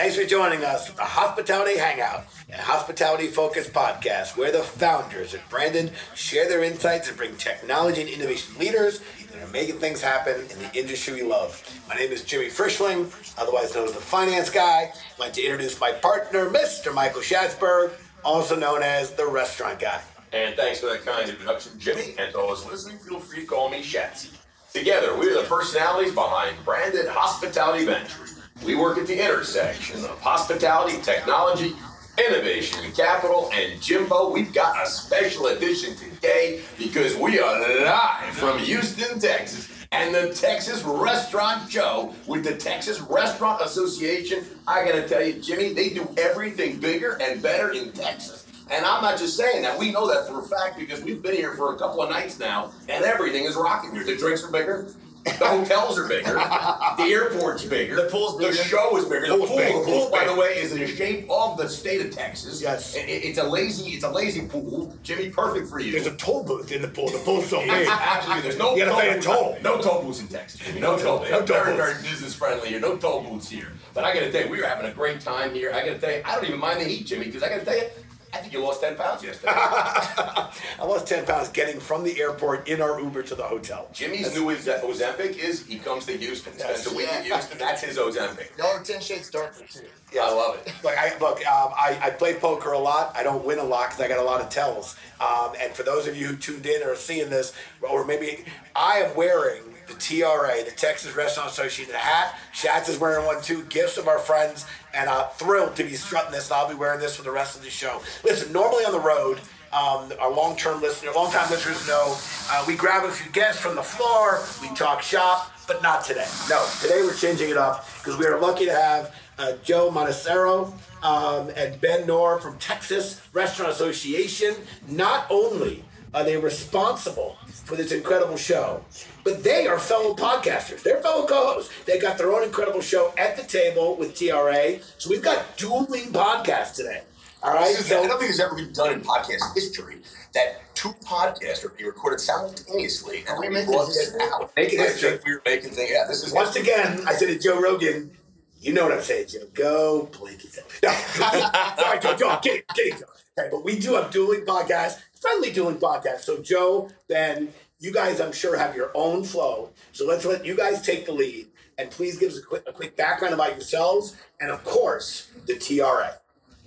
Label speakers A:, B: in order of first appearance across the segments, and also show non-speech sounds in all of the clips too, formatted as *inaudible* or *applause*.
A: Thanks for joining us for the Hospitality Hangout, a hospitality focused podcast where the founders at Branded share their insights and bring technology and innovation leaders that are making things happen in the industry we love. My name is Jimmy Frischling, otherwise known as the finance guy. I'd like to introduce my partner, Mr. Michael Schatzberg, also known as the restaurant guy.
B: And thanks for that kind introduction, Jimmy. And to all those listening, feel free to call me Shatsy. Together, we're the personalities behind Branded Hospitality Ventures. We work at the intersection of hospitality, technology, innovation, capital. And Jimbo, we've got a special edition today because we are live from Houston, Texas. And the Texas Restaurant Joe with the Texas Restaurant Association. I gotta tell you, Jimmy, they do everything bigger and better in Texas. And I'm not just saying that. We know that for a fact because we've been here for a couple of nights now, and everything is rocking here. The drinks are bigger. The hotels are bigger. The airport's bigger.
C: The pool's bigger.
B: The show is bigger. The pool,
A: big,
B: the pool, by the way, is in the shape of the state of Texas.
A: Yes.
B: It- it- it's a lazy, it's a lazy pool. Jimmy, perfect for you.
A: There's a toll booth in the pool. The pool's so big.
B: Absolutely, there's no
A: You gotta pay a toll.
B: No toll booths in Texas. Jimmy. No toll.
A: No toll
B: very, very business friendly here. No toll booths here. But I gotta tell you, we were having a great time here. I gotta tell you, I don't even mind the heat, Jimmy, because I gotta tell you, I think you lost ten pounds yesterday. *laughs*
A: I lost 10 pounds getting from the airport in our Uber to the hotel.
B: Jimmy's new Oze- Ozempic is he comes to Houston, spends a week in Houston. That's his Ozempic.
C: Y'all ten shades darker too.
B: Yeah, I love it.
A: Look, I look. Um, I, I play poker a lot. I don't win a lot because I got a lot of tells. Um, and for those of you who tuned in or are seeing this, or maybe I am wearing the TRA, the Texas Restaurant Association hat. Shats is wearing one too. Gifts of our friends, and uh, thrilled to be strutting this. I'll be wearing this for the rest of the show. Listen, normally on the road. Um, our long-term listeners, long-time listeners know uh, we grab a few guests from the floor, we talk shop, but not today. No, today we're changing it up because we are lucky to have uh, Joe Monastero um, and Ben Knorr from Texas Restaurant Association. Not only are they responsible for this incredible show, but they are fellow podcasters. They're fellow co-hosts. They got their own incredible show at the table with TRA. So we've got dueling podcasts today. All right.
B: This is- I don't think it's ever been done in podcast history that two podcasts are being recorded simultaneously and
C: we
B: we
C: making
B: broadcast
C: history?
B: out.
A: Making
B: I
A: history.
B: think We're making things. Yeah, this is
A: Once again, I said to Joe Rogan, you know what I'm saying, Joe. Go blink yourself. No. *laughs* Sorry, Joe. Joe, I'm kidding. kidding, Joe. Okay, but we do have dueling podcasts, friendly dueling podcasts. So, Joe, Ben, you guys, I'm sure, have your own flow. So let's let you guys take the lead. And please give us a quick, a quick background about yourselves and, of course, the TRA.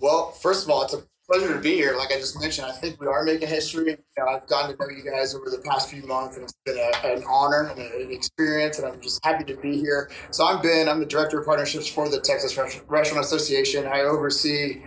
C: Well, first of all, it's a pleasure to be here. Like I just mentioned, I think we are making history. You know, I've gotten to know you guys over the past few months, and it's been a, an honor and an experience. And I'm just happy to be here. So I'm Ben. I'm the director of partnerships for the Texas Restaurant Association. I oversee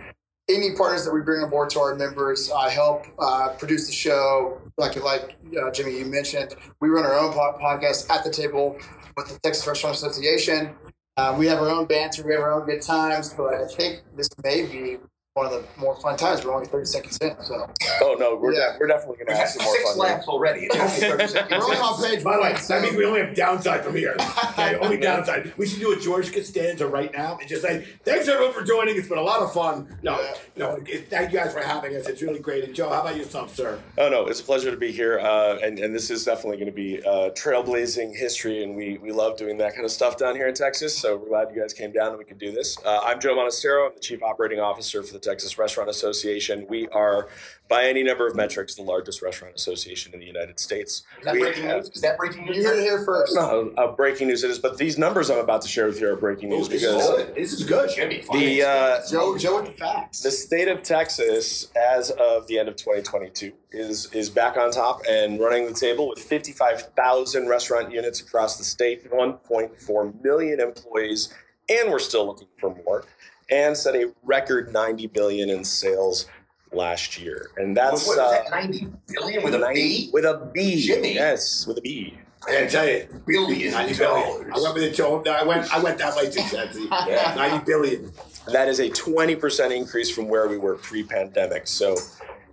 C: any partners that we bring on board to our members. I help uh, produce the show. Like like uh, Jimmy, you mentioned, we run our own po- podcast at the table with the Texas Restaurant Association. Uh, we have our own banter, we have our own good times, but I think this may be one of the more fun times. We're only 30 seconds in, so
D: Oh no, we're
C: Yeah.
D: de- we're definitely gonna
B: We've
D: some more
B: six
D: fun. here.
B: laughs already. It's only 30 seconds
C: we're only
B: in.
C: on page
A: By the way,
C: one.
A: that means we only have downside from here. Okay, only downside. We should do a George Costanza right now and just say, thanks everyone for joining. It's been a lot of fun. No, no, it, thank you guys for having us. It's really great. And Joe, how about yourself, sir?
D: Oh no, it's a pleasure to be here, uh, and and this is definitely going to be uh, trailblazing history, and we we love doing that kind of stuff down here in Texas. So we're glad you guys came down and we could do this. Uh, I'm Joe Monastero. I'm the chief operating officer for the Texas Restaurant Association. We are, by any number of metrics, the largest restaurant association in the United States.
B: Is that
D: We
B: breaking
D: have-
B: news? Is that breaking news?
C: You heard it here first.
D: No, uh, breaking news it is, but these numbers I'm about to share with you are breaking news
B: Oh, this is good.
A: This is good.
B: Jimmy,
D: the uh,
C: Joe, Joe with the facts.
D: The state of Texas, as of the end of 2022, is is back on top and running the table with 55,000 restaurant units across the state, 1.4 million employees, and we're still looking for more. And set a record 90 billion in sales last year, and
B: What,
D: that's
B: what is
D: uh,
B: that, 90 billion with a
D: 90
B: B?
D: with a B.
B: Jimmy.
D: yes, with a B.
A: I gotta tell you,
B: Billion
A: 90 billion. I went with it, Joe. No, I went, I went that way too, Chatsy. *laughs*
B: Yeah.
A: 90 billion.
D: That is a 20% increase from where we were pre-pandemic. So,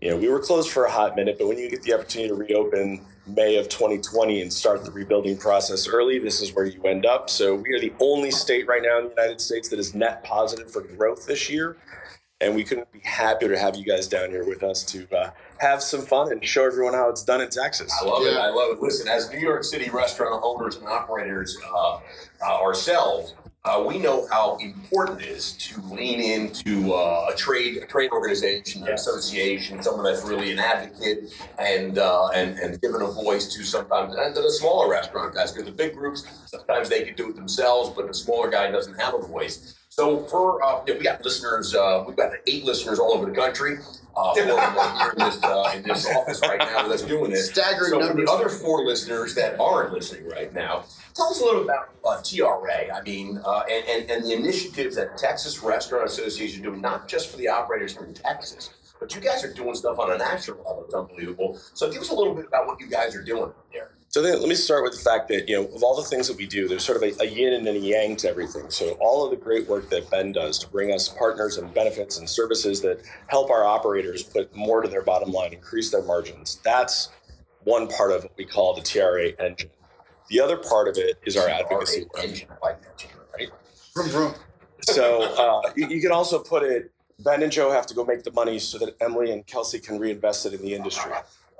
D: you know, we were closed for a hot minute, but when you get the opportunity to reopen May of 2020 and start the rebuilding process early, this is where you end up. So, we are the only state right now in the United States that is net positive for growth this year. And we couldn't be happier to have you guys down here with us to uh, have some fun and show everyone how it's done in Texas.
B: I love it. I love it. Listen, as New York City restaurant owners and operators uh, uh, ourselves, Uh, we know how important it is to lean into uh, a trade, a trade organization, an association, someone that's really an advocate and uh, and and given a voice to sometimes and to the smaller restaurant guys. Because the big groups sometimes they can do it themselves, but the smaller guy doesn't have a voice. So for uh, we got listeners, uh, we've got eight listeners all over the country. Uh, four of them are here in this uh, in this *laughs* office right now with us doing this.
C: Staggering
B: so for the other four listeners that aren't listening right now, tell us a little about uh, TRA. I mean, uh, and, and and the initiatives that Texas Restaurant Association is doing, not just for the operators in Texas, but you guys are doing stuff on a national level. It's unbelievable. So give us a little bit about what you guys are doing there.
D: So then let me start with the fact that, you know, of all the things that we do, there's sort of a, a yin and a yang to everything. So all of the great work that Ben does to bring us partners and benefits and services that help our operators put more to their bottom line, increase their margins. That's one part of what we call the TRA engine. The other part of it is our advocacy.
B: TRA engine, I like that, right?
C: Vroom, vroom.
D: So uh, you, you can also put it, Ben and Joe have to go make the money so that Emily and Kelsey can reinvest it in the industry.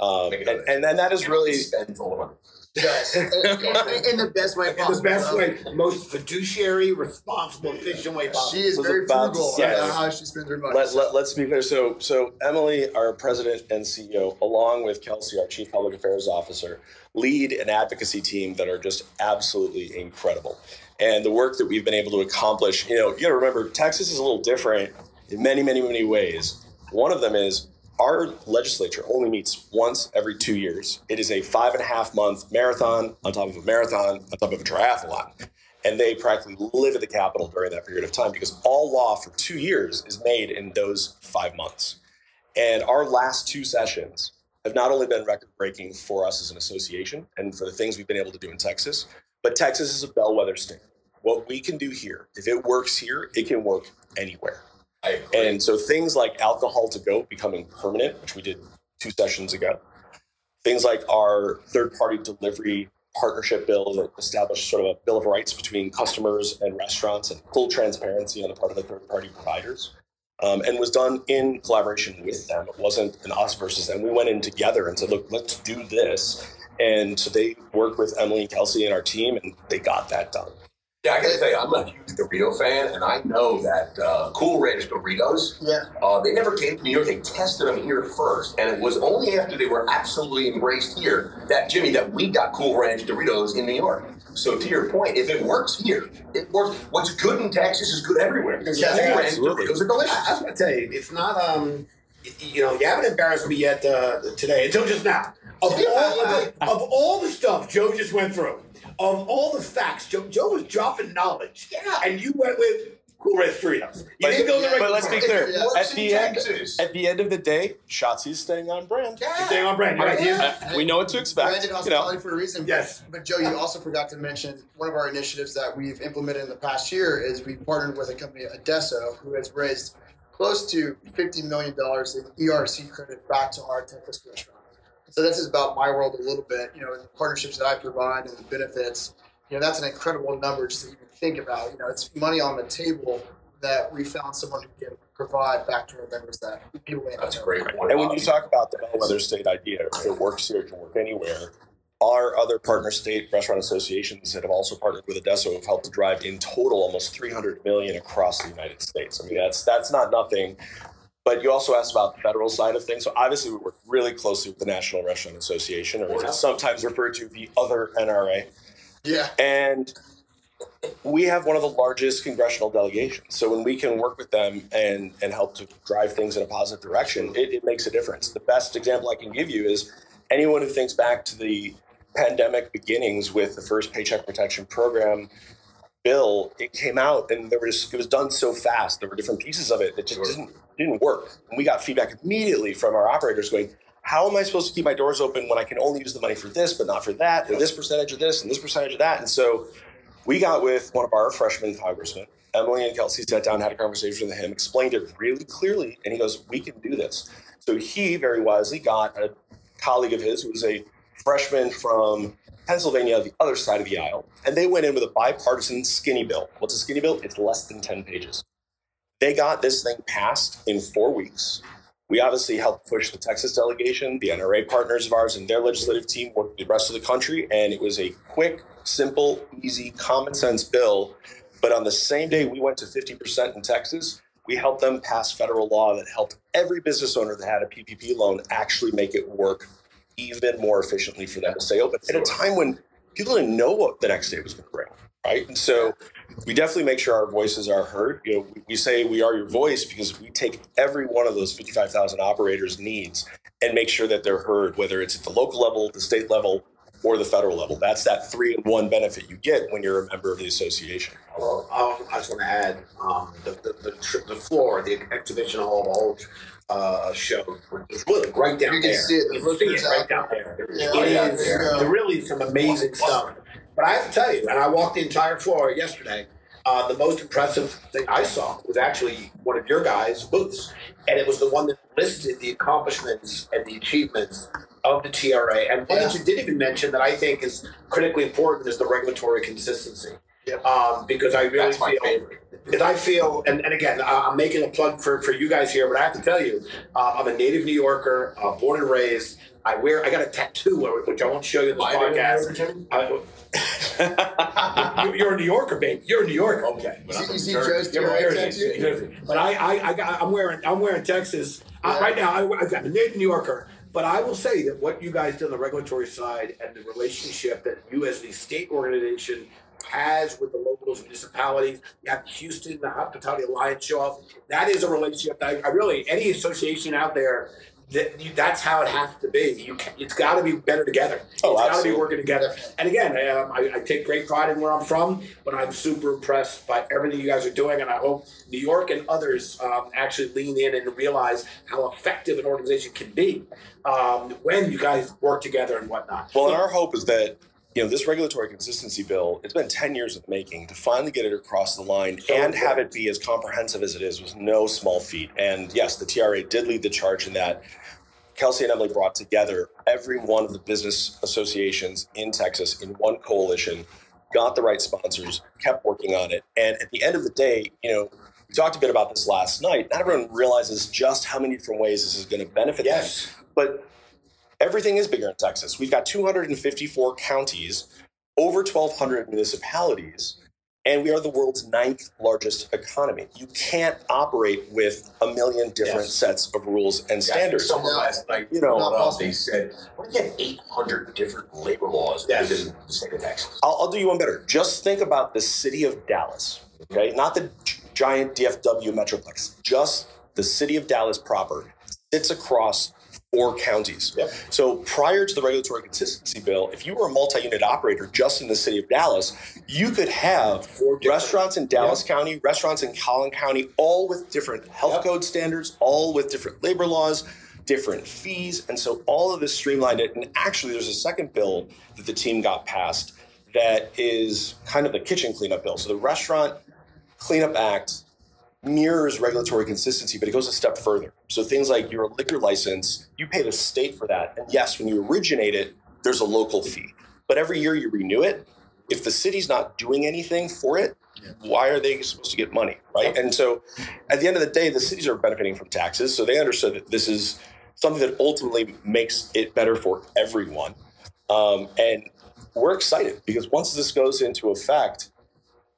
D: Um, and, and then that is really
B: spend all the money.
C: Yes. in, *laughs* in- in the best way
A: In the best way, most fiduciary, responsible, efficient way possible.
C: She is
D: Was
C: very
D: about to
C: frugal
D: say.
C: about how she spends her money.
D: Let, let, let's be clear. So, so Emily, our president and CEO, along with Kelsey, our chief public affairs officer, lead an advocacy team that are just absolutely incredible. And the work that we've been able to accomplish, you know, you got to remember, Texas is a little different in many, many, many ways. One of them is our legislature only meets once every two years. It is a five and a half month marathon on top of a marathon on top of a triathlon and they practically live at the Capitol during that period of time because all law for two years is made in those five months. And our last two sessions have not only been record breaking for us as an association and for the things we've been able to do in Texas, but Texas is a bellwether state. What we can do here, if it works here, it can work anywhere. And so things like alcohol to go becoming permanent, which we did two sessions ago, things like our third party delivery partnership bill that established sort of a bill of rights between customers and restaurants and full transparency on the part of the third party providers. Um, and was done in collaboration with them. It wasn't an us versus them. We went in together and said, look, let's do this. And so they worked with Emily and Kelsey and our team, and they got that done.
B: Yeah, I gotta tell you, I'm a huge Dorito fan, and I know that uh, Cool Ranch Doritos,
C: Yeah.
B: uh, they never came to New York. They tested them here first, and it was only after they were absolutely embraced here that Jimmy that we got Cool Ranch Doritos in New York. So to your point, if it works here, it works. What's good in Texas is good everywhere.
C: Yeah,
B: cool Ranch
D: absolutely.
B: Doritos are delicious.
A: I, I was gonna tell you, it's not um, you know, you haven't embarrassed me yet uh, today until just now. Of all the of all the stuff Joe just went through, of all the facts, Joe Joe was dropping knowledge.
B: Yeah.
A: and you went with Cool Red Doritos. You
D: But-
A: didn't go the right
D: but let's be clear.
C: Yeah.
D: At the end,
B: Texas.
D: at the end of the day, Shotzi's staying on brand.
B: Yeah.
A: Staying on brand. Right.
B: Yeah.
D: Uh, we know what to expect.
C: Branded
D: You know,
C: hospitality for a reason.
A: Yes.
C: But Joe, you also forgot to mention one of our initiatives that we've implemented in the past year is we partnered with a company, Adesso, who has raised close to $50 million in ERC credit back to our Texas restaurant. So this is about my world a little bit, you know, and the partnerships that I provide and the benefits. You know, that's an incredible number just to even think about. You know, it's money on the table that we found someone who can provide back to our members that people may
B: That's a great point.
D: and when you talk about the bellwether state idea, if it works here, it can work anywhere. Our other partner state restaurant associations that have also partnered with Adesso have helped to drive in total almost 300 million across the United States. I mean, that's that's not nothing. But you also asked about the federal side of things. So obviously, we work really closely with the National Restaurant Association, or it's sometimes referred to the other NRA.
C: Yeah.
D: And we have one of the largest congressional delegations. So when we can work with them and, and help to drive things in a positive direction, it, it makes a difference. The best example I can give you is anyone who thinks back to the pandemic beginnings with the first Paycheck Protection Program bill, it came out and there was it was done so fast. There were different pieces of it that just didn't didn't work. And we got feedback immediately from our operators going, how am I supposed to keep my doors open when I can only use the money for this, but not for that, or this percentage of this and this percentage of that? And so we got with one of our freshman congressmen, Emily and Kelsey sat down, had a conversation with him, explained it really clearly, and he goes, We can do this. So he very wisely got a colleague of his who was a freshman from Pennsylvania, the other side of the aisle, and they went in with a bipartisan skinny bill. What's a skinny bill? It's less than 10 pages. They got this thing passed in four weeks. We obviously helped push the Texas delegation, the NRA partners of ours, and their legislative team worked the rest of the country. And it was a quick, simple, easy, common sense bill. But on the same day we went to 50% in Texas, we helped them pass federal law that helped every business owner that had a PPP loan actually make it work even more efficiently for them to stay open at a time when people didn't know what the next day was going to bring, right? And so we definitely make sure our voices are heard. You know, we, we say we are your voice because we take every one of those 55,000 operators' needs and make sure that they're heard, whether it's at the local level, the state level, or the federal level. That's that three in one benefit you get when you're a member of the association.
A: Well, um, I just want to add um, the, the, the, tr- the floor, the exhibition hall, the whole uh, show. It's really right down
C: You can
A: there.
C: see it. The
A: You can see it right down there.
C: Yeah,
A: It
C: yeah,
A: is
C: there
A: there really some amazing stuff. But I have to tell you, and I walked the entire floor yesterday. Uh, the most impressive thing I saw was actually one of your guys' booths, and it was the one that listed the accomplishments and the achievements of the TRA. And one that you didn't even mention that I think is critically important is the regulatory consistency.
C: Yep.
A: Um, because I really
B: That's my
A: feel
B: favorite.
A: because I feel, and, and again, I'm making a plug for, for you guys here, but I have to tell you, uh, I'm a native New Yorker, uh, born and raised. I wear, I got a tattoo, which I won't show you in this
B: Am I a New
A: podcast. I- you- you're a New Yorker, babe. You're a New Yorker.
B: Okay. but
C: You
B: I'm
C: see- you see
B: Jersey.
C: Joe's
A: You're from
C: TRA
A: Jersey. Jersey. But I, I, I got, I'm wearing, I'm wearing Texas. I, right now, I, I've got a native New Yorker. But I will say that what you guys did on the regulatory side and the relationship that you as the state organization has with the locals, municipalities, you have Houston, the Hospitality Alliance show up. That is a relationship that I, I really, any association out there, that you, that's how it has to be. You can, it's got to be better together.
D: Oh,
A: it's got to be working together. And again, um, I, I take great pride in where I'm from, but I'm super impressed by everything you guys are doing, and I hope New York and others um, actually lean in and realize how effective an organization can be um, when you guys work together and whatnot.
D: Well, and our hope is that you know this regulatory consistency bill. It's been ten years of making to finally get it across the line
A: So
D: and oh,
A: have
D: it be as comprehensive as it is was no small feat. And yes, the TRA did lead the charge in that. Kelsey and Emily brought together every one of the business associations in Texas in one coalition, got the right sponsors, kept working on it, and at the end of the day, you know. We talked a bit about this last night. Not everyone realizes just how many different ways this is going to benefit them but everything is bigger in Texas. We've got 254 counties, over 1,200 municipalities, and we are the world's ninth largest economy. You can't operate with a million different
A: Yes.
D: sets of rules and
B: Yeah,
D: standards.
B: Someone last night,
D: You know,
B: they um, said, "What do you have 800 different labor laws
A: Yes.
B: within the state of Texas?"
D: I'll, I'll do you one better. Just think about the city of Dallas, okay? Not the giant DFW metroplex, just the city of Dallas proper sits across four counties.
A: Yep.
D: So prior to the regulatory consistency bill, if you were a multi-unit operator just in the city of Dallas, you could have
A: Four
D: restaurants in Dallas County, restaurants in Collin County, all with different health
A: Yep.
D: code standards, all with different labor laws, different fees, and so all of this streamlined it. And actually, there's a second bill that the team got passed that is kind of the kitchen cleanup bill. So the Restaurant Cleanup Act mirrors regulatory consistency, but it goes a step further. So things like your liquor license, you pay the state for that. And yes, when you originate it, there's a local fee. But every year you renew it. If the city's not doing anything for it, why are they supposed to get money? Right. And so at the end of the day, the cities are benefiting from taxes. So they understood that this is something that ultimately makes it better for everyone. Um, and we're excited because once this goes into effect,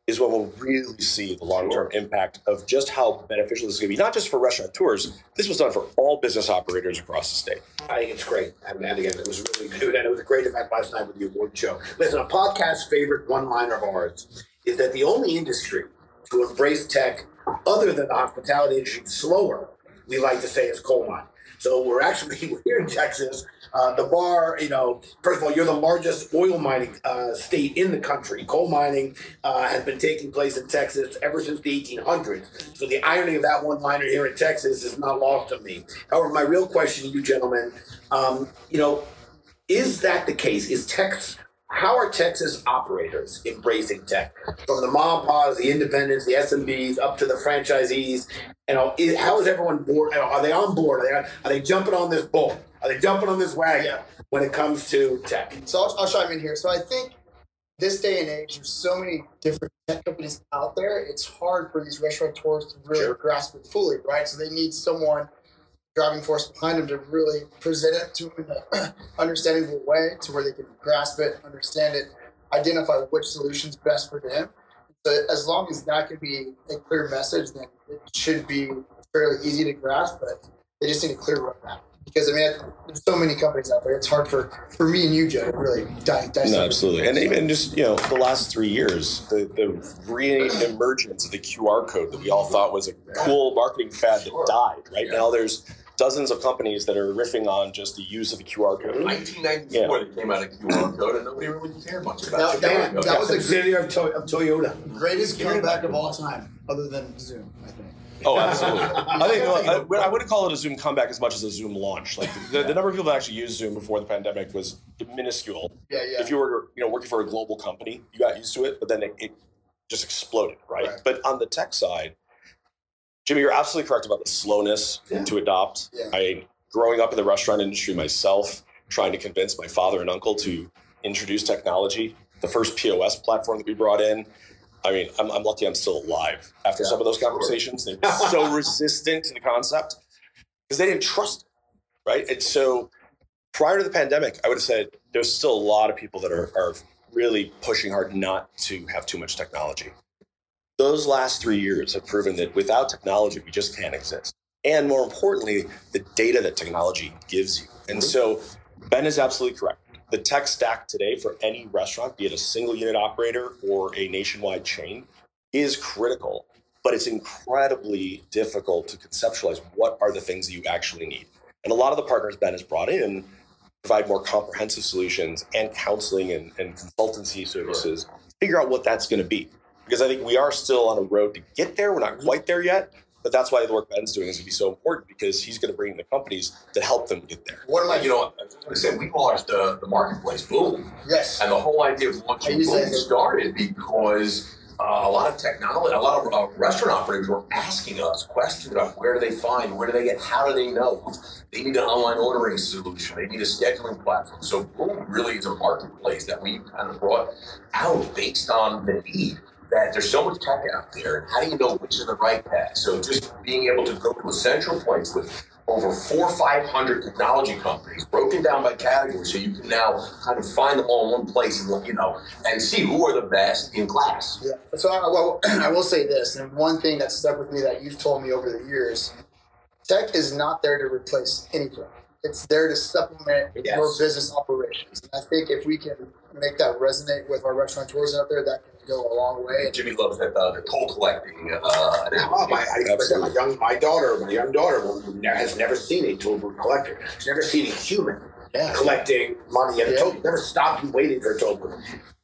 D: is when we'll really see the long-term impact of just how beneficial this is going to be, not just for restaurateurs. This was done for all business operators across the state.
A: I think it's great. And, and again, it was really good. And it was a great event last night with the award show. Listen, a podcast favorite one liner of ours is that the only industry to embrace tech other than the hospitality industry slower, we like to say, is coal mine. So we're actually *laughs* we're here in Texas. Uh, the bar, you know, first of all, you're the largest oil mining uh, state in the country. Coal mining uh, has been taking place in Texas ever since the 1800s. So the irony of that one liner here in Texas is not lost on me. However, my real question to you gentlemen, um, you know, is that the case? Is Texas how are Texas operators embracing tech? From the mom and pa's, the independents, the SMBs, up to the franchisees. You know, is, how is everyone board? Are they on board? Are they, are they jumping on this bull? Are they jumping on this wagon
C: Yeah.
A: when it comes to tech?
C: So I'll, I'll chime in here. So I think this day and age, there's so many different tech companies out there. It's hard for these restaurateurs to really
A: Sure.
C: grasp it fully, right? So they need someone driving force behind them to really present it to them in an *clears throat* understandable way, to where they can grasp it, understand it, identify which solution's best for them. So as long as that can be a clear message, then it should be fairly easy to grasp. But they just need a clear roadmap because I mean, there's so many companies out there. It's hard for for me and you, Joe, to really dive. dive
D: No, absolutely. And even just, you know, the last three years, the, the re-emergence of the QR code that we all thought was a cool marketing fad that died. Right now, there's dozens of companies that are riffing on just the use of the QR code.
B: 1994, they came out of QR code, and nobody really cared much about
C: That-
B: QR
C: that-
B: code.
C: that was a
A: Subsidiary of, to- of Toyota.
C: greatest comeback of all time, other than Zoom. I think.
D: Oh, absolutely. I think I, I wouldn't call it a Zoom comeback as much as a Zoom launch. Like the, the number of people that actually used Zoom before the pandemic was minuscule.
C: Yeah, yeah.
D: If you were, you know, working for a global company, you got used to it, but then it, it just exploded, right?
C: Right.
D: But on the tech side, Jimmy, you're absolutely correct about the slowness
A: Yeah.
D: to adopt.
C: Yeah.
D: I, growing up in the restaurant industry myself, trying to convince my father and uncle to introduce technology, the first POS platform that we brought in. I mean, I'm, I'm lucky I'm still alive after
C: Yeah,
D: some of those conversations. They were so *laughs* resistant to the concept because they didn't trust it, right? And so prior to the pandemic, I would have said there's still a lot of people that are, are really pushing hard not to have too much technology. Those last three years have proven that without technology, we just can't exist. And more importantly, the data that technology gives you. And mm-hmm. so Ben is absolutely correct. The tech stack today for any restaurant, be it a single unit operator or a nationwide chain, is critical, but it's incredibly difficult to conceptualize what are the things that you actually need. And a lot of the partners Ben has brought in provide more comprehensive solutions and counseling and, and consultancy services, figure out what that's going to be. Because I think we are still on a road to get there. We're not quite there yet, but that's why the work Ben's doing is going to be so important because he's going to bring in the companies that help them get there.
C: What am I?
B: You know, I said we launched the, the marketplace, Boom.
C: yes.
B: And the whole idea of
C: I
B: launching Boom
C: that-
B: started because uh, a lot of technology, a lot of uh, restaurant operators were asking us questions about where do they find, where do they get, how do they know? They need an online ordering solution. They need a scheduling platform. So Boom really is a marketplace that we kind of brought out based on the need that there's so much tech out there. And how do you know which is the right path? So just being able to go to a central place with over four or five hundred technology companies broken down by category, so you can now kind of find them all in one place and you know and see who are the best in class.
C: Yeah. So I, well, *clears throat* I will say this, and one thing that stuck with me that you've told me over the years, tech is not there to replace anything. It's there to supplement
A: Yes.
C: your business operations. And I think if we can make that resonate with our restaurateurs out there, that can go a long way.
B: Jimmy loves that uh, the toll collecting. Uh,
A: Oh,
B: analogy.
A: my, I,
D: Absolutely.
A: my young, my daughter, my young daughter has never seen a toll booth collector. She's never seen a human
C: Yeah.
A: collecting money at a
C: Yeah.
A: toll booth. Never stopped and waited for a toll booth.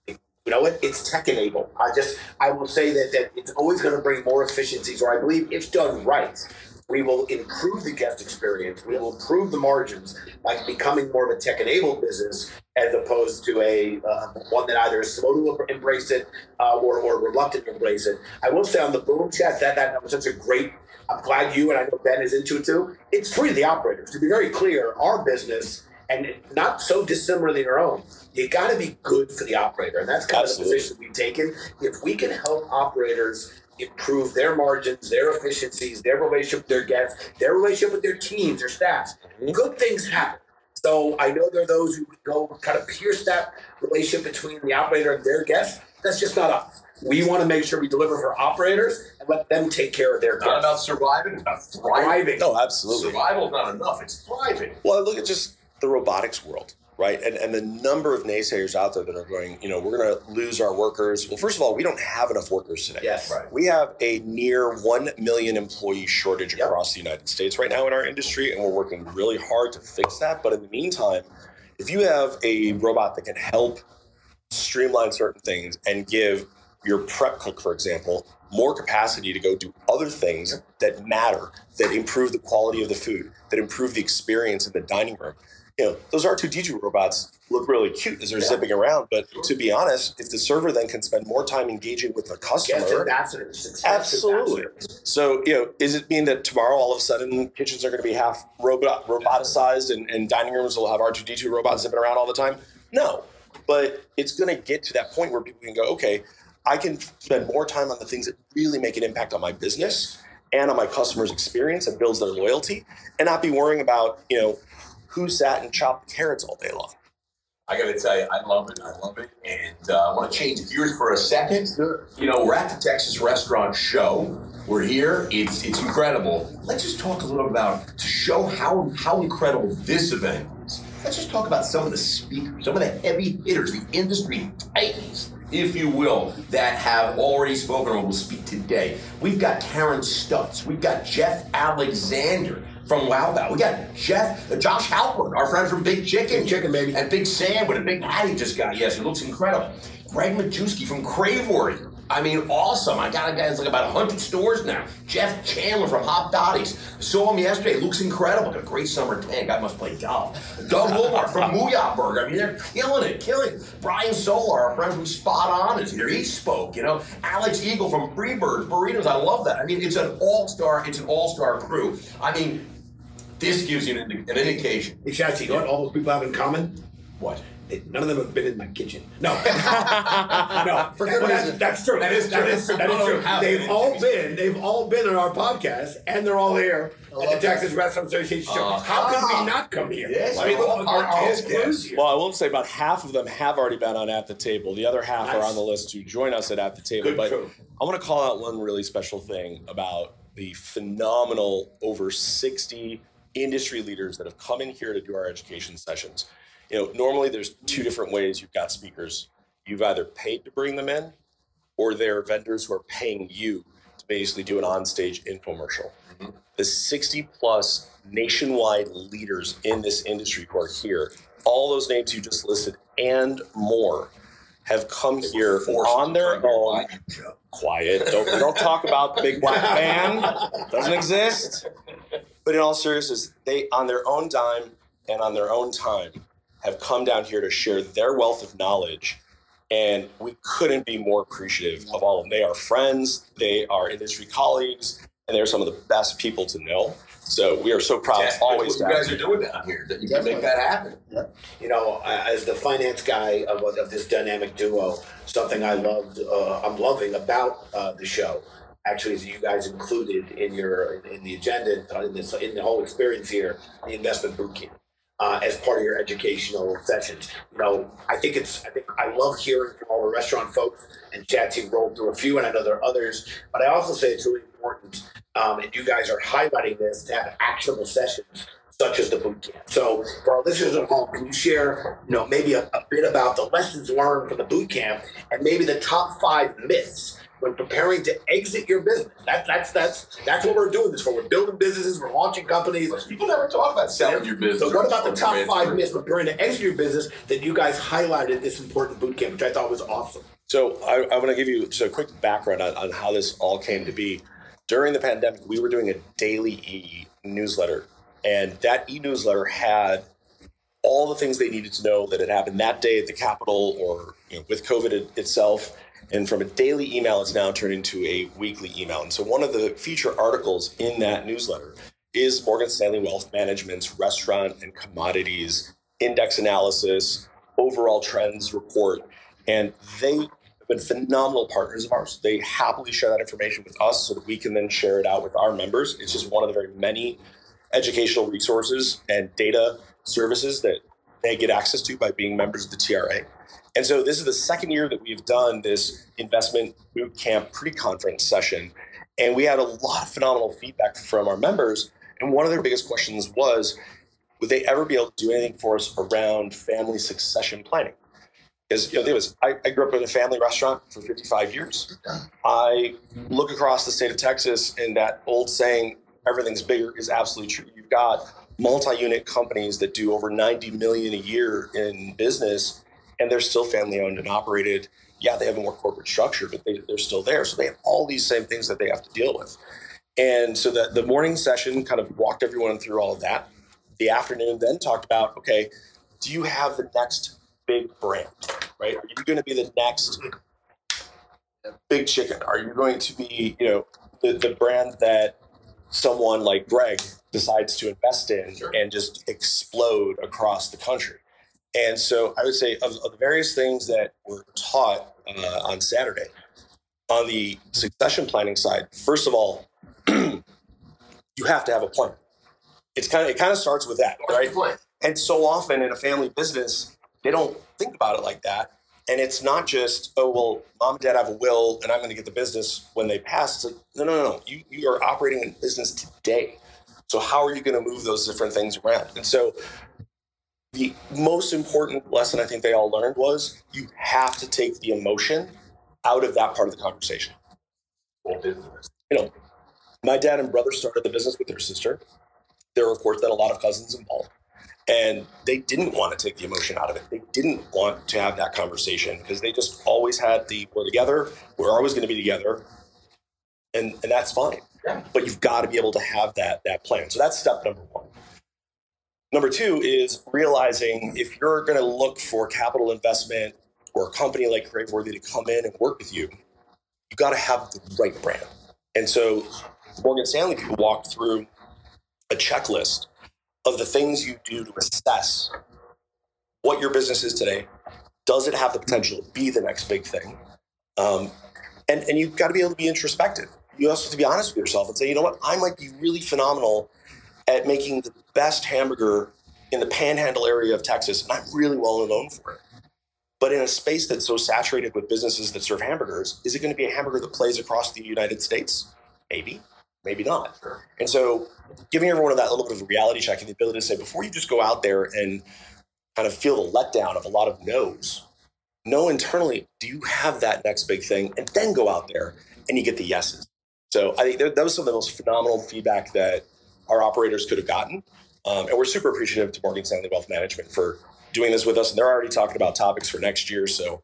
A: You know what? It's tech enabled. I just, I will say that, that it's always going to bring more efficiencies, or I believe if done right, we will improve the guest experience. We will improve the margins by becoming more of a tech enabled business as opposed to a uh, one that either is slow to embrace it uh, or, or reluctant to embrace it. I will say on the boom chat that, that that was such a great. I'm glad you and I know Ben is into it too. It's free to the operators. To be very clear, our business and not so dissimilar than your own. You got to be good for the operator, and that's kind
D: Absolutely.
A: of the position we've taken. If we can help operators improve their margins, their efficiencies, their relationship with their guests, their relationship with their teams, their staffs, mm-hmm. good things happen. So I know there are those who go kind of pierce that relationship between the operator and their guests. That's just not us. We want to make sure we deliver for operators and let them take care of their
B: Not about
A: guests.
B: surviving, it's about thriving.
A: Thriving.
D: No, absolutely.
B: Survival is not enough. It's thriving.
D: Well, look at just the robotics world, right? And, and the number of naysayers out there that are going, you know, we're going to lose our workers. Well, first of all, we don't have enough workers today.
A: Yes.
B: Right.
D: We have a near 1 million employee shortage
A: Yep.
D: across the United States right now in our industry, and we're working really hard to fix that. But in the meantime, if you have a robot that can help streamline certain things and give your prep cook, for example, more capacity to go do other things that matter, that improve the quality of the food, that improve the experience in the dining room. You know, those R2D2 robots look really cute as they're
A: Yeah.
D: zipping around, but to be honest, if the server then can spend more time engaging with the customer,
A: ambassadors.
D: Absolutely.
A: ambassadors.
D: so, you know, is it mean that tomorrow all of a sudden kitchens are going to be half robot roboticized and, and dining rooms will have R2D2 robots zipping around all the time? No. But it's going to get to that point where people can go, okay, I can spend more time on the things that really make an impact on my business and on my customers' experience and builds their loyalty and not be worrying about, you know, who sat and chopped carrots all day long.
B: I got to tell you, I love it. I love it. And uh, I want to change gears for a second.
C: Sure.
B: You know, we're at the Texas Restaurant Show. We're here. It's it's incredible. Let's just talk a little about to show how how incredible this event is. Let's just talk about some of the speakers, some of the heavy hitters, the industry titans, if you will, that have already spoken or will speak today. We've got Karen Stutz. We've got Jeff Alexander from Wow Wow. We got Jeff, uh, Josh Halpern, our friend from Big Chicken.
A: Big Chicken, baby.
B: And Big Sam with a big hat he just got. Yes, it looks incredible. Greg Majewski from Craveworthy. I mean, awesome. I got a guy that's like about 100 stores now. Jeff Chandler from Hopdoddy's. Saw him yesterday. Looks incredible. Got a great summer tan. Guy must play golf. Doug Woolard from *laughs* Mooyah Burger. I mean, they're killing it, killing it. Brian Solar, our friend from SpotOn, is here. He spoke, you know. Alex Eagle from Freebirds Burritos. I love that. I mean, it's an all-star, it's an all-star crew. I mean, this gives you an, indi- an indication.
A: Hey, Shatsy, you know what all those people have in common?
B: What?
A: They- None of them have been in my kitchen. No, *laughs* no,
C: For good
A: Well, that's,
C: reason.
A: that's true.
B: That is
A: That
B: true.
A: is, that
B: None
A: is
B: of
A: true.
B: them
A: They've all been. They've all been on our podcast, and they're all here at the
C: love that.
A: Texas Restaurant Association show.
B: Uh,
A: How could
C: ah.
A: we not come here?
B: Yes,
A: I mean,
B: we all
A: our, our whole
B: podcast
A: crew's
B: guests.
A: here.
D: Well, I won't say about half of them have already been on at the table. The other half are
A: Nice.
D: on the list to join us at at the table.
A: Good
D: but
A: crew.
D: I want to call out one really special thing about the phenomenal over 60 industry leaders that have come in here to do our education sessions. You know, normally there's two different ways you've got speakers. You've either paid to bring them in, or there are vendors who are paying you to basically do an onstage infomercial. The 60 plus nationwide leaders in this industry who are here, all those names you just listed and more, have come here on their own. Quiet. Don't, don't talk about the big black van. Doesn't exist. But in all seriousness, they, on their own dime and on their own time, have come down here to share their wealth of knowledge. And we couldn't be more appreciative of all of them. They are friends, they are industry colleagues, and they're some of the best people to know. So we are so proud
B: That's
D: always
B: what you guys are doing down here. That you can make that happen.
A: You know, as the finance guy of, of this dynamic duo, something I loved, uh, I'm loving about uh, the show, actually, is you guys included in your in the agenda in this in the whole experience here, the investment boot camp. Uh, as part of your educational sessions, you know, I think it's. I think I love hearing from all the restaurant folks and Chatsy rolled through a few, and I know there are others. But I also say it's really important, um, and you guys are highlighting this to have actionable sessions such as the boot camp. So for our listeners at home, can you share, you know, maybe a, a bit about the lessons learned from the boot camp and maybe the top five myths when preparing to exit your business? That's that's that's that's what we're doing this for. We're building businesses, we're launching companies.
B: People never talk about selling your business.
A: So what about the top five myths when preparing to exit your business that you guys highlighted this important boot camp, which I thought was awesome.
D: So I, I want to give you just a quick background on, on how this all came to be. During the pandemic, we were doing a daily e newsletter, and that e newsletter had all the things they needed to know that had happened that day at the Capitol or you know, with COVID it- itself. And from a daily email, it's now turned into a weekly email. And so one of the feature articles in that newsletter is Morgan Stanley Wealth Management's restaurant and commodities index analysis, overall trends report. And they have been phenomenal partners of ours. They happily share that information with us so that we can then share it out with our members. It's just one of the very many educational resources and data services that they get access to by being members of the TRA. And so this is the second year that we've done this investment boot camp pre-conference session. And we had a lot of phenomenal feedback from our members. And one of their biggest questions was, would they ever be able to do anything for us around family succession planning? Because you know, was I, I grew up in a family restaurant for 55 years. I look across the state of Texas, and that old saying, "Everything's bigger," is absolutely true. You've got multi-unit companies that do over 90 million a year in business, and they're still family-owned and operated. Yeah, they have a more corporate structure, but they, they're still there. So they have all these same things that they have to deal with. And so the, the morning session kind of walked everyone through all of that. The afternoon then talked about, okay, do you have the next big brand, right? Are you going to be the next big chicken? Are you going to be, you know, the, the brand that someone like Greg decides to invest in
B: Sure.
D: and just explode across the country? And so I would say of, of the various things that were taught uh, on Saturday, on the succession planning side, first of all, *clears throat* you have to have a plan. It's kind of it kind of starts with that, right? And so often in a family business, they don't think about it like that. And it's not just, oh, well, mom and dad have a will and I'm going to get the business when they pass. Like, no, no, no, no. You, you are operating in business today. So how are you going to move those different things around? And so the most important lesson I think they all learned was you have to take the emotion out of that part of the conversation. You know, my dad and brother started the business with their sister. There were, of course, then a lot of cousins involved. And they didn't want to take the emotion out of it. They didn't want to have that conversation because they just always had the we're together, we're always going to be together. And and that's fine.
B: Yeah.
D: But you've got to be able to have that that plan. So that's step number one. Number two is realizing if you're going to look for capital investment or a company like Craveworthy to come in and work with you, you got to have the right brand. And so Morgan Stanley people walk through a checklist of the things you do to assess what your business is today. Does it have the potential to be the next big thing? Um, and, and you've got to be able to be introspective. You also have to be honest with yourself and say, you know what, I might be really phenomenal at making the best hamburger in the panhandle area of Texas, and I'm really well known for it. But in a space that's so saturated with businesses that serve hamburgers, is it going to be a hamburger that plays across the United States? Maybe, maybe not. And so, giving everyone that little bit of a reality check and the ability to say, before you just go out there and kind of feel the letdown of a lot of no's, know internally, do you have that next big thing? And then go out there and you get the yeses. So I think that, that was some of the most phenomenal feedback that our operators could have gotten. Um, and we're super appreciative to Morgan Stanley Wealth Management for doing this with us. And they're already talking about topics for next year. So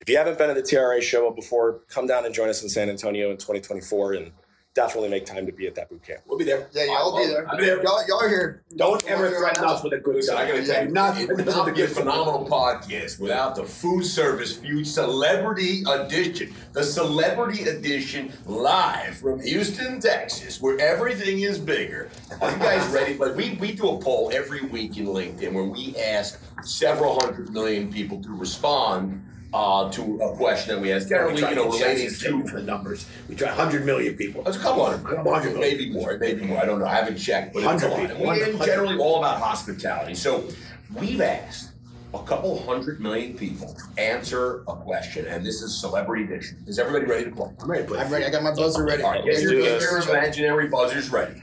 D: if you haven't been at the TRA show before, come down and join us in San Antonio in 2024 and definitely make time to be at that boot camp.
A: We'll be there.
C: Yeah, y'all be there.
A: I'll be there.
C: Y'all, y'all are here.
A: Don't ever threaten us with a good
B: Listen, I gotta tell you,
A: Not
B: it would not be a phenomenal podcast without the food service feud celebrity edition. The celebrity edition live from Houston, Texas, where everything is bigger. Are you guys ready? Like we, we do a poll every week in LinkedIn where we ask several hundred million people to respond uh, to a question that we ask. Generally, you know, relating to
A: the numbers. We try 100 million people.
B: It's a couple hundred,
A: Couple hundred million.
B: maybe more, maybe more. I don't know. I haven't checked, but it's a lot.
A: people.
B: And We're generally all about hospitality. So we've asked a couple hundred million people answer a question, and this is celebrity edition. Is everybody ready to play?
A: I'm ready to play.
C: I'm ready. I got my buzzer ready.
B: All right, get your, get your imaginary buzzers ready.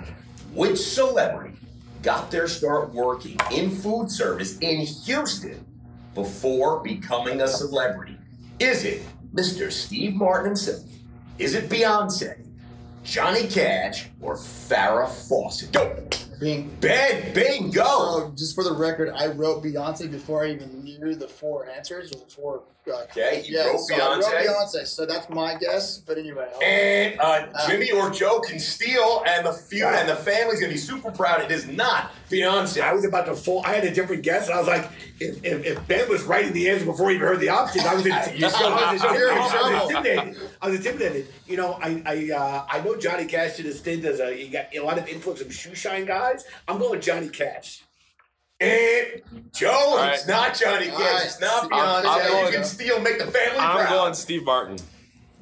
B: Which celebrity got their start working in food service in Houston before becoming a celebrity? Is it Mr. Steve Martin himself? Is it Beyonce, Johnny Cash, or Farrah Fawcett? Go.
C: Being
B: Ben, bingo.
C: so, just for the record, I wrote Beyonce before I even knew the four answers or before. Uh,
B: Okay, you
C: yeah,
B: wrote
C: so I wrote
B: Beyonce.
C: Beyonce. So that's my guess. But anyway, I'll-
B: And uh, Jimmy or Joe can steal, and the feud and the family's gonna be super proud. It is not Beyonce.
A: I was about to fall. I had a different guess. And I was like, if, if, if Ben was writing the answer before he even heard the options, I was, in, *laughs* I was,
C: You're in
A: I was
C: trouble.
A: intimidated. I was intimidated. You know, I I, uh, I know Johnny Cash did a stint as a he got a lot of influence from shoe shine guys. I'm going with Johnny Cash.
B: And Joe,
E: right.
B: it's not Johnny Cash.
C: right.
B: It's not
C: I'm-
E: I'm
B: you
E: going-
B: can steal, make the family
E: I'm
B: proud.
E: going Steve Martin.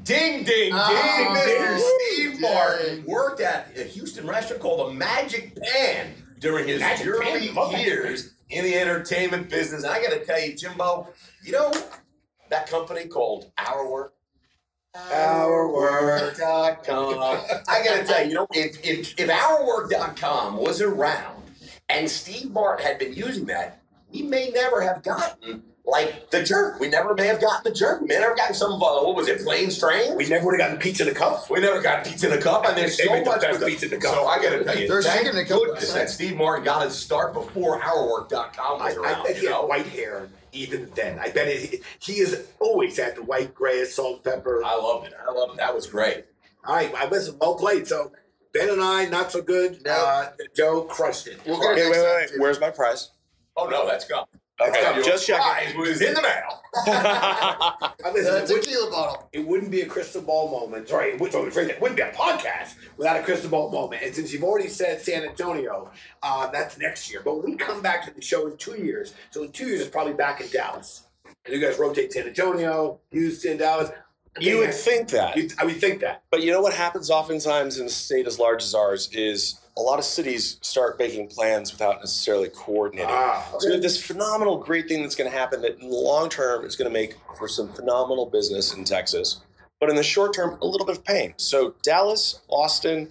B: Ding, ding, ding,
C: Oh,
B: Mr.
C: ding.
B: Steve Martin worked at a Houston restaurant called the Magic Pan during his
A: Magic
B: early
A: Pan?
B: Years in the entertainment business. And I got to tell you, Jimbo, you know that company called Our Work? OurWork.com. I got to tell you, you know, if, if, if OurWork.com was around and Steve Martin had been using that, we may never have gotten like the jerk. We never may have gotten the jerk. We may never gotten some of uh, what was it, planes, trains?
A: We never would have gotten pizza in the cup.
B: We never got pizza in a cup, and there's
A: They
B: so
A: make the best
B: with
A: pizza in the cup.
B: So I gotta tell you,
C: There's
B: thank
C: chicken in
B: goodness that Steve Martin got his start before OurWork.com
A: I,
B: was around.
A: I bet he
B: you
A: had
B: know?
A: white hair even then. I bet he, he has always at the white, gray, salt, pepper.
B: I loved it. I loved it. That was great.
A: All right, I was well played. So Ben and I not so good.
C: No.
A: Uh, Joe crushed it.
C: We'll get
D: wait, wait, wait. Where's my prize?
B: Oh no, that's gone.
D: Okay,
B: Your
D: just checking.
B: prize was in the mail. *laughs*
A: I listen,
C: The
A: it, wouldn't,
C: tequila bottle.
A: it wouldn't be a crystal ball moment. Sorry, it, would, sorry, phrase it, it wouldn't be a podcast without a crystal ball moment. And since you've already said San Antonio, uh, that's next year. But we come back to the show in two years. So in two years, it's probably back in Dallas. And you guys rotate San Antonio, Houston, Dallas.
D: You would think that.
A: You- I would think that.
D: But you know what happens oftentimes in a state as large as ours is a lot of cities start making plans without necessarily coordinating.
A: Ah,
D: So we have this phenomenal, great thing that's going to happen that in the long term is going to make for some phenomenal business in Texas. But in the short term, a little bit of pain. So Dallas, Austin,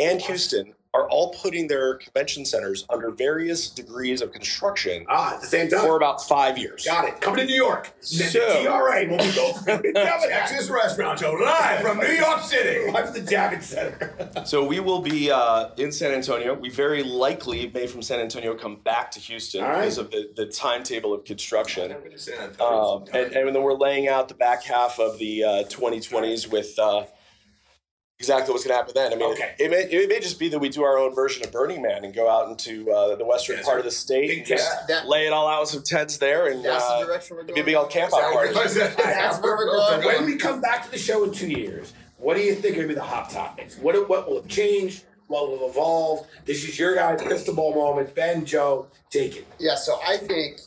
D: and Houston are all putting their convention centers under various degrees of construction
A: Ah, at the same time.
D: for about five years.
A: Got it. Coming to New York.
D: So-
A: TRA will be going
B: Texas Restaurant Show live from New York City.
A: Live the Javits Center.
D: So we will be uh, in San Antonio. We very likely may from San Antonio come back to Houston
A: right.
D: because of the, the timetable of construction. Um, and, and then we're laying out the back half of the uh, 2020s with uh, exactly what's going to happen then. I mean,
A: Okay.
D: it, may, it may just be that we do our own version of Burning Man and go out into uh, the western
A: Yes,
D: part of the state and just.
C: That-
D: lay it all out with some tents there and
C: That's the
D: uh,
C: direction we're going.
D: a big old camp out party. *laughs*
C: That's where we're going.
A: when we come back to the show in two years, what do you think are going to be the hot topics? What what will have changed? What will evolve? This is your guys' crystal ball moment. Ben, Joe, take it.
C: Yeah, so I think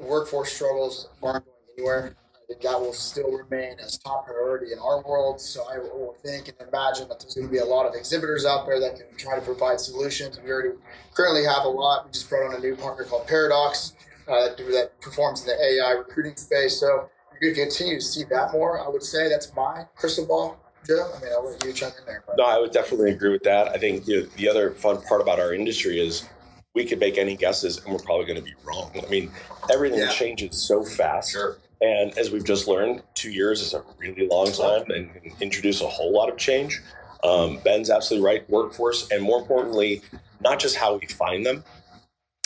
C: workforce struggles aren't going anywhere. I that will still remain as top priority in our world. So I will think and imagine that there's going to be a lot of exhibitors out there that can try to provide solutions. We already currently have a lot. We just brought on a new partner called Paradox uh, that, that performs in the AI recruiting space. So you're going to continue to see that more. I would say that's my crystal ball, Joe. I mean, I'll let you chime in there. But.
D: No, I would definitely agree with that. I think you know, the other fun part about our industry is we could make any guesses and we're probably going to be wrong. I mean, everything
B: Yeah.
D: changes so fast.
B: Sure.
D: And as we've just learned, two years is a really long time and can introduce a whole lot of change. Um, Ben's absolutely right. Workforce, and more importantly, not just how we find them,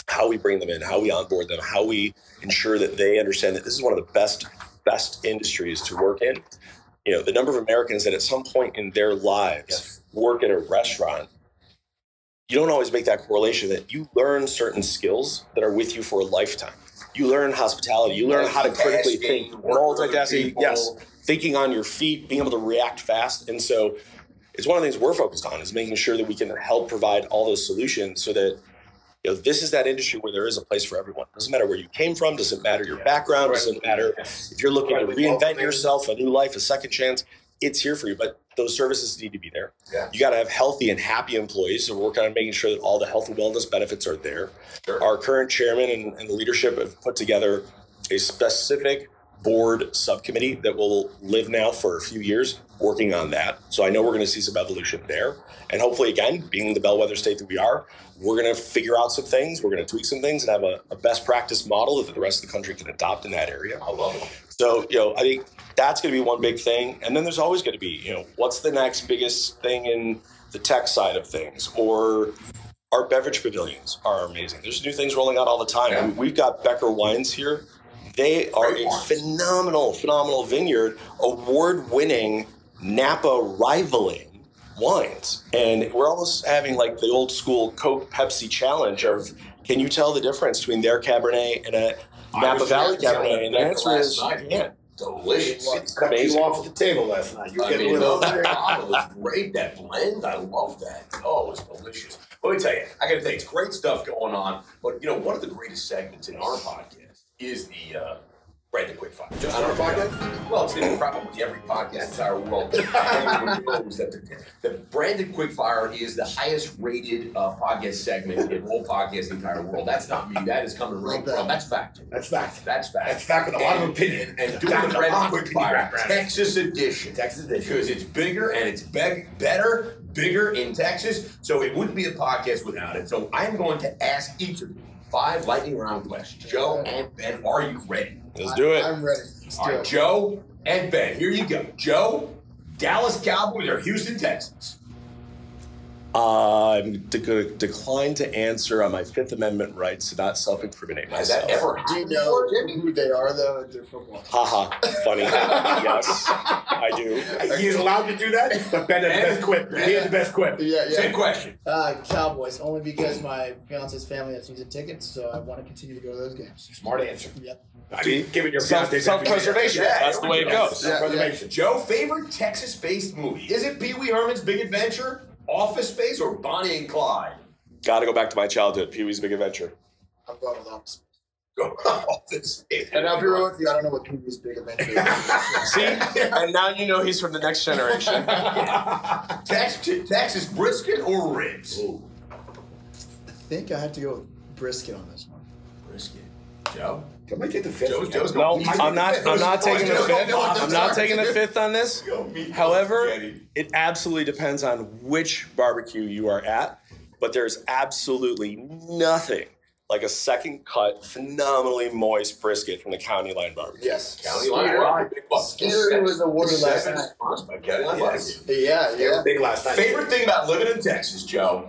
D: how we bring them in, how we onboard them, how we ensure that they understand that this is one of the best best industries to work in. You know, the number of Americans that at some point in their lives
A: Yes.
D: work at a restaurant, you don't always make that correlation that you learn certain skills that are with you for a lifetime. You learn hospitality, you learn how to critically think,
B: Multitasking, work with other
D: multitasking,
B: people.
D: yes, thinking on your feet, being able to react fast. And so it's one of the things we're focused on is making sure that we can help provide all those solutions so that you know this is that industry where there is a place for everyone. Doesn't matter where you came from, doesn't matter your background, doesn't matter if you're looking to reinvent yourself, a new life, a second chance, it's here for you. But those services need to be there.
B: Yeah.
D: You got to have healthy and happy employees. So we're working on making sure that all the health and wellness benefits are there.
B: Sure.
D: Our current chairman and, and the leadership have put together a specific board subcommittee that will live now for a few years working on that. So I know we're going to see some evolution there. And hopefully, again, being the bellwether state that we are, we're going to figure out some things. We're going to tweak some things and have a, a best practice model that the rest of the country can adopt in that area.
B: I love it.
D: So, you know, I think that's going to be one big thing. And then there's always going to be, you know, what's the next biggest thing in the tech side of things? Or our beverage pavilions are amazing. There's new things rolling out all the time.
B: Yeah.
D: We've got Becker Wines here. They are
B: Great
D: a
B: wines.
D: phenomenal, phenomenal vineyard, award winning Napa rivaling wines. And we're almost having like the old school Coke Pepsi challenge of can you tell the difference between their Cabernet and a
B: I
D: Napa Valley Cabernet? And the answer is
B: night.
D: yeah.
B: Delicious.
A: It cut
D: amazing.
A: you off the table last night. You're
B: I
A: getting
B: mean,
A: a
B: no, that bottle was great. That blend, I love that. Oh, it was delicious. Let me tell you, I got to tell you, it's great stuff going on. But you know, one of the greatest segments in our podcast is the uh, Branded Quickfire.
A: Just on our podcast?
B: Well, it's in probably every podcast in our world. Knows *laughs* that the, the Branded Quickfire is the highest rated uh, podcast segment in all podcasts in the entire world. That's not me. That is coming right from. That's fact.
A: That's fact.
B: That's fact.
A: That's fact with a lot of opinion.
B: And, and doing the Branded
A: lot of opinion
B: Quickfire. Texas edition.
A: Texas edition.
B: Because it's bigger and it's beg- better, bigger in Texas. So it wouldn't be a podcast without it. So I'm going to ask each of you five lightning round questions. Joe and Ben, are you ready?
D: Let's do it.
C: I'm ready. Let's
B: All
C: do
B: right,
C: it.
B: Joe and Ben, here you go. Joe, Dallas Cowboys or Houston Texans?
D: I'm de- going to decline to answer on my Fifth Amendment rights to not self incriminate
B: Has
D: myself.
B: that ever
C: Do you know
B: Jimmy?
C: who they are though at their football?
D: Haha, funny. *laughs* yes, I do.
A: He's allowed to do that, but *laughs* Ben had the best quip. He had the best quip.
C: Yeah, yeah.
B: Same question.
E: Uh, Cowboys, only because my fiance's family has season tickets, so I want to continue to go to those games.
A: Smart answer.
E: Yep.
A: I mean, given your
D: self, self-preservation,
B: Yeah,
D: That's the way it goes.
C: Yeah.
A: Self-preservation.
B: Joe, favorite Texas based movie? Is it Pee Wee Herman's Big Adventure, Office Space, or Bonnie and Clyde?
D: Got to go back to my childhood. Pee Wee's Big Adventure.
C: I'm going with Office.
B: Go off this.
C: And I'll be real with you, I don't know what PB's big event is. *laughs*
D: See, and now you know he's from the next generation. *laughs*
B: Texas, Texas brisket or ribs?
E: I think I have to go with brisket on this one.
B: Brisket. Joe?
A: I might take the fifth.
B: Joe's,
A: again.
B: Joe's
D: No,
B: going
D: I'm not. I'm not taking the fifth. I'm not taking the fifth on this. However, it absolutely depends on which barbecue you are at, but there's absolutely nothing like a second cut, phenomenally moist brisket from the County Line Barbecue.
C: Yes.
B: County line.
C: Skeeter-
B: Right, big bucks.
C: Skeeter was awarded last
B: Seven
C: night.
B: sponsored by County Line
A: Yes.
B: Barbecue.
C: Yeah, yeah.
A: big last night.
B: Favorite thing about living in Texas, Joe?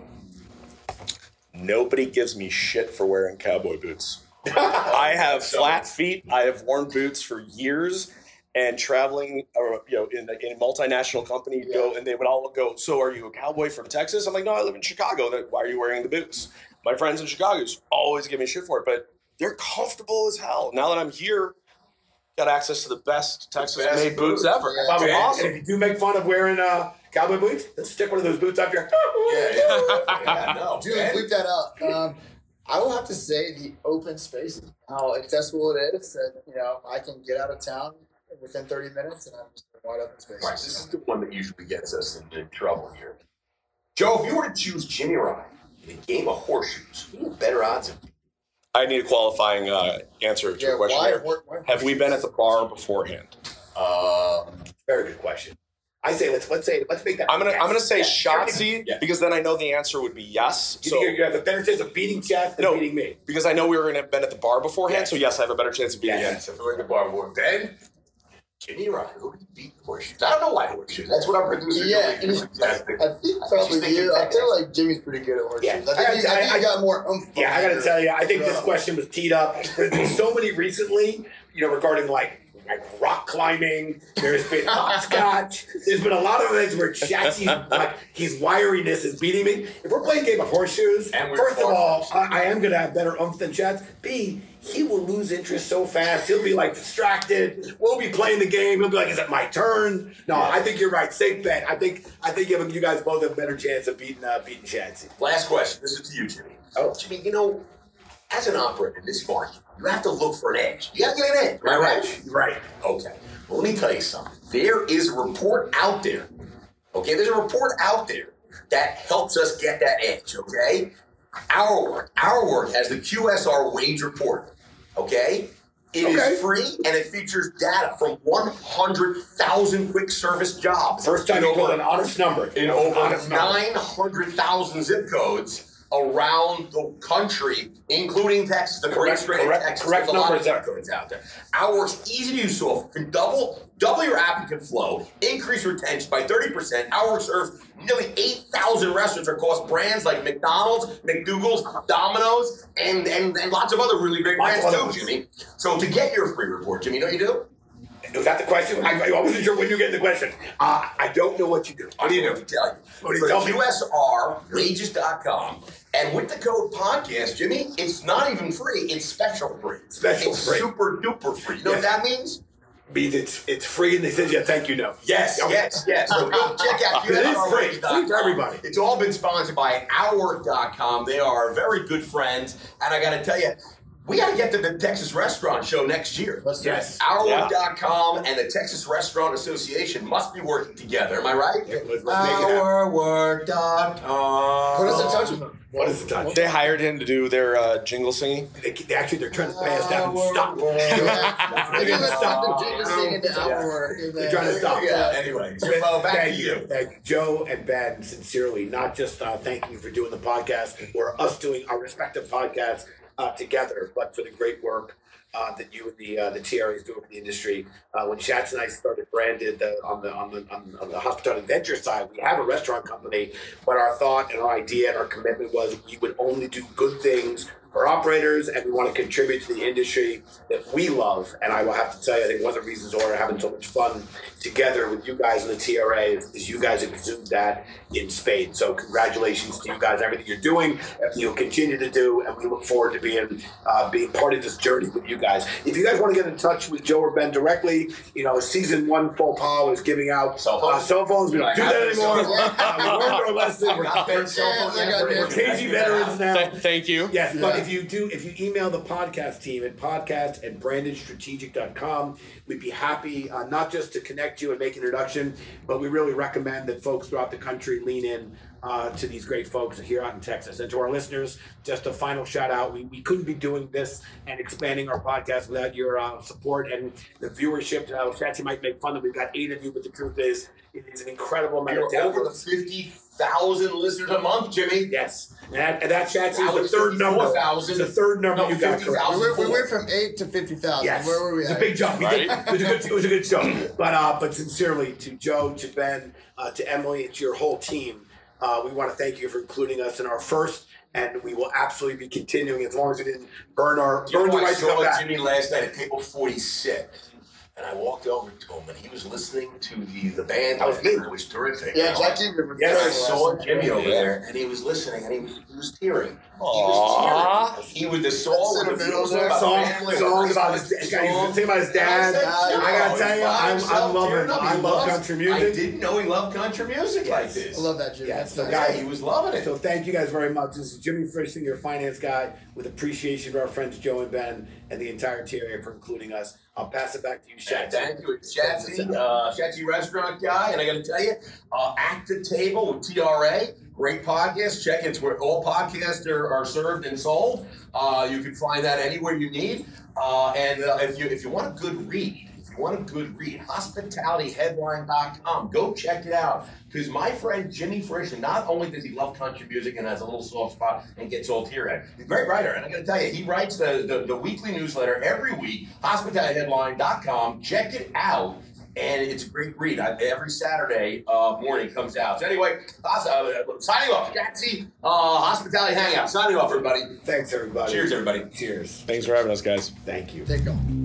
D: Nobody gives me shit for wearing cowboy boots. I have flat feet. I have worn boots for years. And traveling, uh, you know, in, in a multinational company, you'd go and they would all go, "So, are you a cowboy from Texas?" I'm like, "No, I live in Chicago." They're, Why are you wearing the boots? My friends in Chicago just always give me shit for it, but they're comfortable as hell. Now that I'm here, got access to the best Texas-made boots
B: boots.
D: ever.
C: Yeah.
A: By
D: It's
A: and-
D: awesome.
A: And if you do make fun of wearing uh, cowboy boots, let's stick one of those boots up your.
B: Yeah, yeah. *laughs* yeah no.
C: Dude,
B: man.
C: bleep that out. Um, I will have to say the open spaces, how accessible it is that, you know, I can get out of town within 30 minutes and I'm just in wide open spaces.
B: Right, this is the one that usually gets us in, in trouble here. Joe, if you were to choose Jimmy Ryan in a game of horseshoes, who have better odds of
D: I need a qualifying uh, answer to
C: Yeah,
D: your question
C: why,
D: here.
C: why, why-
D: Have we been at the bar beforehand?
B: uh,
A: Very good question. I say let's let's say let's make that.
D: I'm gonna I'm gonna say
A: Yeah.
D: Shotzi
B: Yeah.
D: because then I know the answer would be yes.
A: You
D: So
A: you have a better chance of beating Chad than
D: No.
A: beating me.
D: because I know we were gonna have been at the bar beforehand,
A: Yes.
D: so yes, I have a better chance of beating
A: Yes.
D: you.
B: yes, if we're in the bar board, Ben, Jimmy Ryan, who would beat horseshoes? I don't know why horseshoes. That's what our producer
C: Yeah,
B: Joey suggested.
C: I think probably you. I feel like Jimmy's pretty good at horseshoes.
A: Yeah.
C: I think,
A: I-
C: he, I, think
A: I-
C: got more oomph.
A: Yeah, I got to tell you, I think this question was teed up. There's been so many recently, you know, regarding like. Like rock climbing, there's been hopscotch. *laughs* There's been a lot of events where Chatsy's like his wiriness is beating me. If we're playing game of horseshoes,
B: And
A: first of all. I, I am gonna have better umph than Chats. B, he will lose interest so fast. He'll be like distracted. We'll be playing the game. He'll be like, "Is it my turn?" No, I think you're right. Safe bet. I think I think you you guys both have a better chance of beating uh, beating Chatsy.
B: Last question. This is to you, Jimmy.
A: Oh.
B: Jimmy, you know, as an operator in this market, you have to look for an edge. You got to get an edge. I right?
A: Right.
B: Okay. Well, let me tell you something. There is a report out there. Okay, there's a report out there that helps us get that edge. Okay, our work, our work has the QSR wage report. Okay. It is
A: Okay.
B: free and it features data from 100,000 quick service jobs.
A: First time you
B: over-
A: called an honest number.
B: in over 900,000 zip codes around the country, including Texas, the great
A: Correct- correct-
B: Texas.
A: correct
B: There's a lot of
A: numbers
B: out there. Our easy to use software can double double your applicant flow, increase retention by 30%. Our work serves nearly 8,000 restaurants across brands like McDonald's, McDougal's, Domino's, and, and, and lots of other really
A: Lots
B: brands too. Jimmy. So to get your free report, Jimmy, you know what you do?
A: Was that the question? I, I wasn't sure when you get the question. Uh, I don't know what you do. What do you do?
B: tell you.
A: What do you tell me?
B: QSRwages.com. And with the code podcast, Jimmy, it's not even free. It's special free.
A: Special
B: it's
A: free.
B: super duper free. You know
A: Yes.
B: what that means?
A: Means it's it's free and they said yeah, thank you no.
B: Yes,
A: Okay.
B: yes, yes. So go check out *laughs*
A: It is free. Free for everybody.
B: It's all been sponsored by OurWork.com. They are very good friends. And I got to tell you, we got to get to the Texas Restaurant Show next year.
C: Let's do it.
A: Yes.
B: And the Texas Restaurant Association must be working together. Am I right?
A: Let's, let's make it.
B: OurWork.com.
C: Put us in touch with him.
A: What is the time?
D: They hired him to do their uh, jingle singing.
A: They, they actually they're trying to pay us *laughs* to have them stop. They're
C: Maybe
A: gonna stop.
C: stop the jingle singing to our work.
A: They're trying to stop.
B: Yeah, anyway. Jimbo, back
A: thank
B: to you.
A: Thank you, Joe and Ben, sincerely. Not just uh, thank you for doing the podcast or us doing our respective podcasts uh, together, but for the great work uh, that you and the uh, the TRA doing for the industry. Uh, when Shats and I started branded uh, on the on the on, on the hospitality venture side, we have a restaurant company, but our thought and our idea and our commitment was we would only do good things for operators, and we want to contribute to the industry that we love. And I will have to tell you, I think one of the reasons why we're having so much fun together with you guys in the TRA is, is you guys exude that in spades. So congratulations to you guys, everything you're doing, everything you'll continue to do, and we look forward to being uh, being part of this journey with you guys. If you guys want to get in touch with Joe or Ben directly, you know, season one faux pas was giving out
B: Cell phones?
A: Uh, cell phones. We don't do that anymore. Uh, we learned our lesson. We're,
B: Not
A: we're,
B: cell phone
C: Yeah,
B: yet.
C: I got
A: we're
C: it.
A: veterans now.
D: Th- thank you.
A: Yes, but if you do, if you email the podcast team at podcast at brandedstrategic.com, we'd be happy uh, not just to connect you and make an introduction, but we really recommend that folks throughout the country lean in uh, to these great folks here out in Texas. And to our listeners, just a final shout out. We, we couldn't be doing this and expanding our podcast without your uh, support and the viewership. Uh, you might make fun that we've got eight of you, but the truth is, it is an incredible amount
B: You're of over the 50 thousand listeners a month, Jimmy.
A: Yes, and that, and that Chatsy
B: Now
A: is the third number.
B: 54,000.
A: It's the third number
B: No,
A: you got
B: 50,000.
A: correct.
C: We went, we went from eight to fifty thousand.
A: Yes,
C: Where were we
A: it was a
C: at?
A: big jump.
B: Right?
A: it was a good, it was a good show. *laughs* But uh, but sincerely, to Joe, to Ben, uh, to Emily, and to your whole team, uh, we want to thank you for including us in our first, and we will absolutely be continuing as long as we didn't burn our
B: You
A: burn
B: know,
A: the
B: I
A: right
B: saw. Jimmy last night at table 46, and I walked over to him, and he was listening to the, the band.
A: That was me.
B: It was terrific.
C: Yeah, Jackie.
B: And I saw Jimmy over there, and he was listening, and he was, he was tearing. He was tearing. He was the song
C: That's
B: with the
C: sentimental
B: Beatles
C: there.
B: about
A: Song, songs about his dad. He was thinking about his dad.
B: And
C: I
A: I gotta tell you, I'm,
B: himself
A: I'm loving. I love
B: loves-
A: country
B: I didn't know he loved country music like this.
C: I love that, Jimmy.
A: Yeah,
C: That's
A: so
C: nice.
A: guys-
B: he was loving it.
A: So thank you guys very much. This is Jimmy Frischling, your finance guy, with appreciation to our friends Joe and Ben and the entire TRA for including us. I'll pass it back to you,
B: And thank you, it's Shatsy, uh, Shatsy Restaurant Guy, and I got to tell you, uh, at the table with TRA, great podcast. Check it; it's where all podcasts are, are served and sold. Uh, you can find that anywhere you need. Uh, and uh, if you if you want a good read, if you want a good read, hospitalityheadline.com. Go check it out. Because my friend Jimmy Frisch, not only does he love country music and has a little soft spot and gets all teary-eyed, he's a great writer. And I got to tell you, he writes the, the, the weekly newsletter every week, hospitalityheadline.com. Check it out. And it's a great read. I, every Saturday uh, morning comes out. So anyway, uh, signing off. Gatsy, uh, Hospitality Hangout. Signing off, everybody.
A: Thanks, everybody.
B: Cheers, everybody.
A: Cheers.
D: Thanks for having us, guys.
A: Thank you.
C: Take them.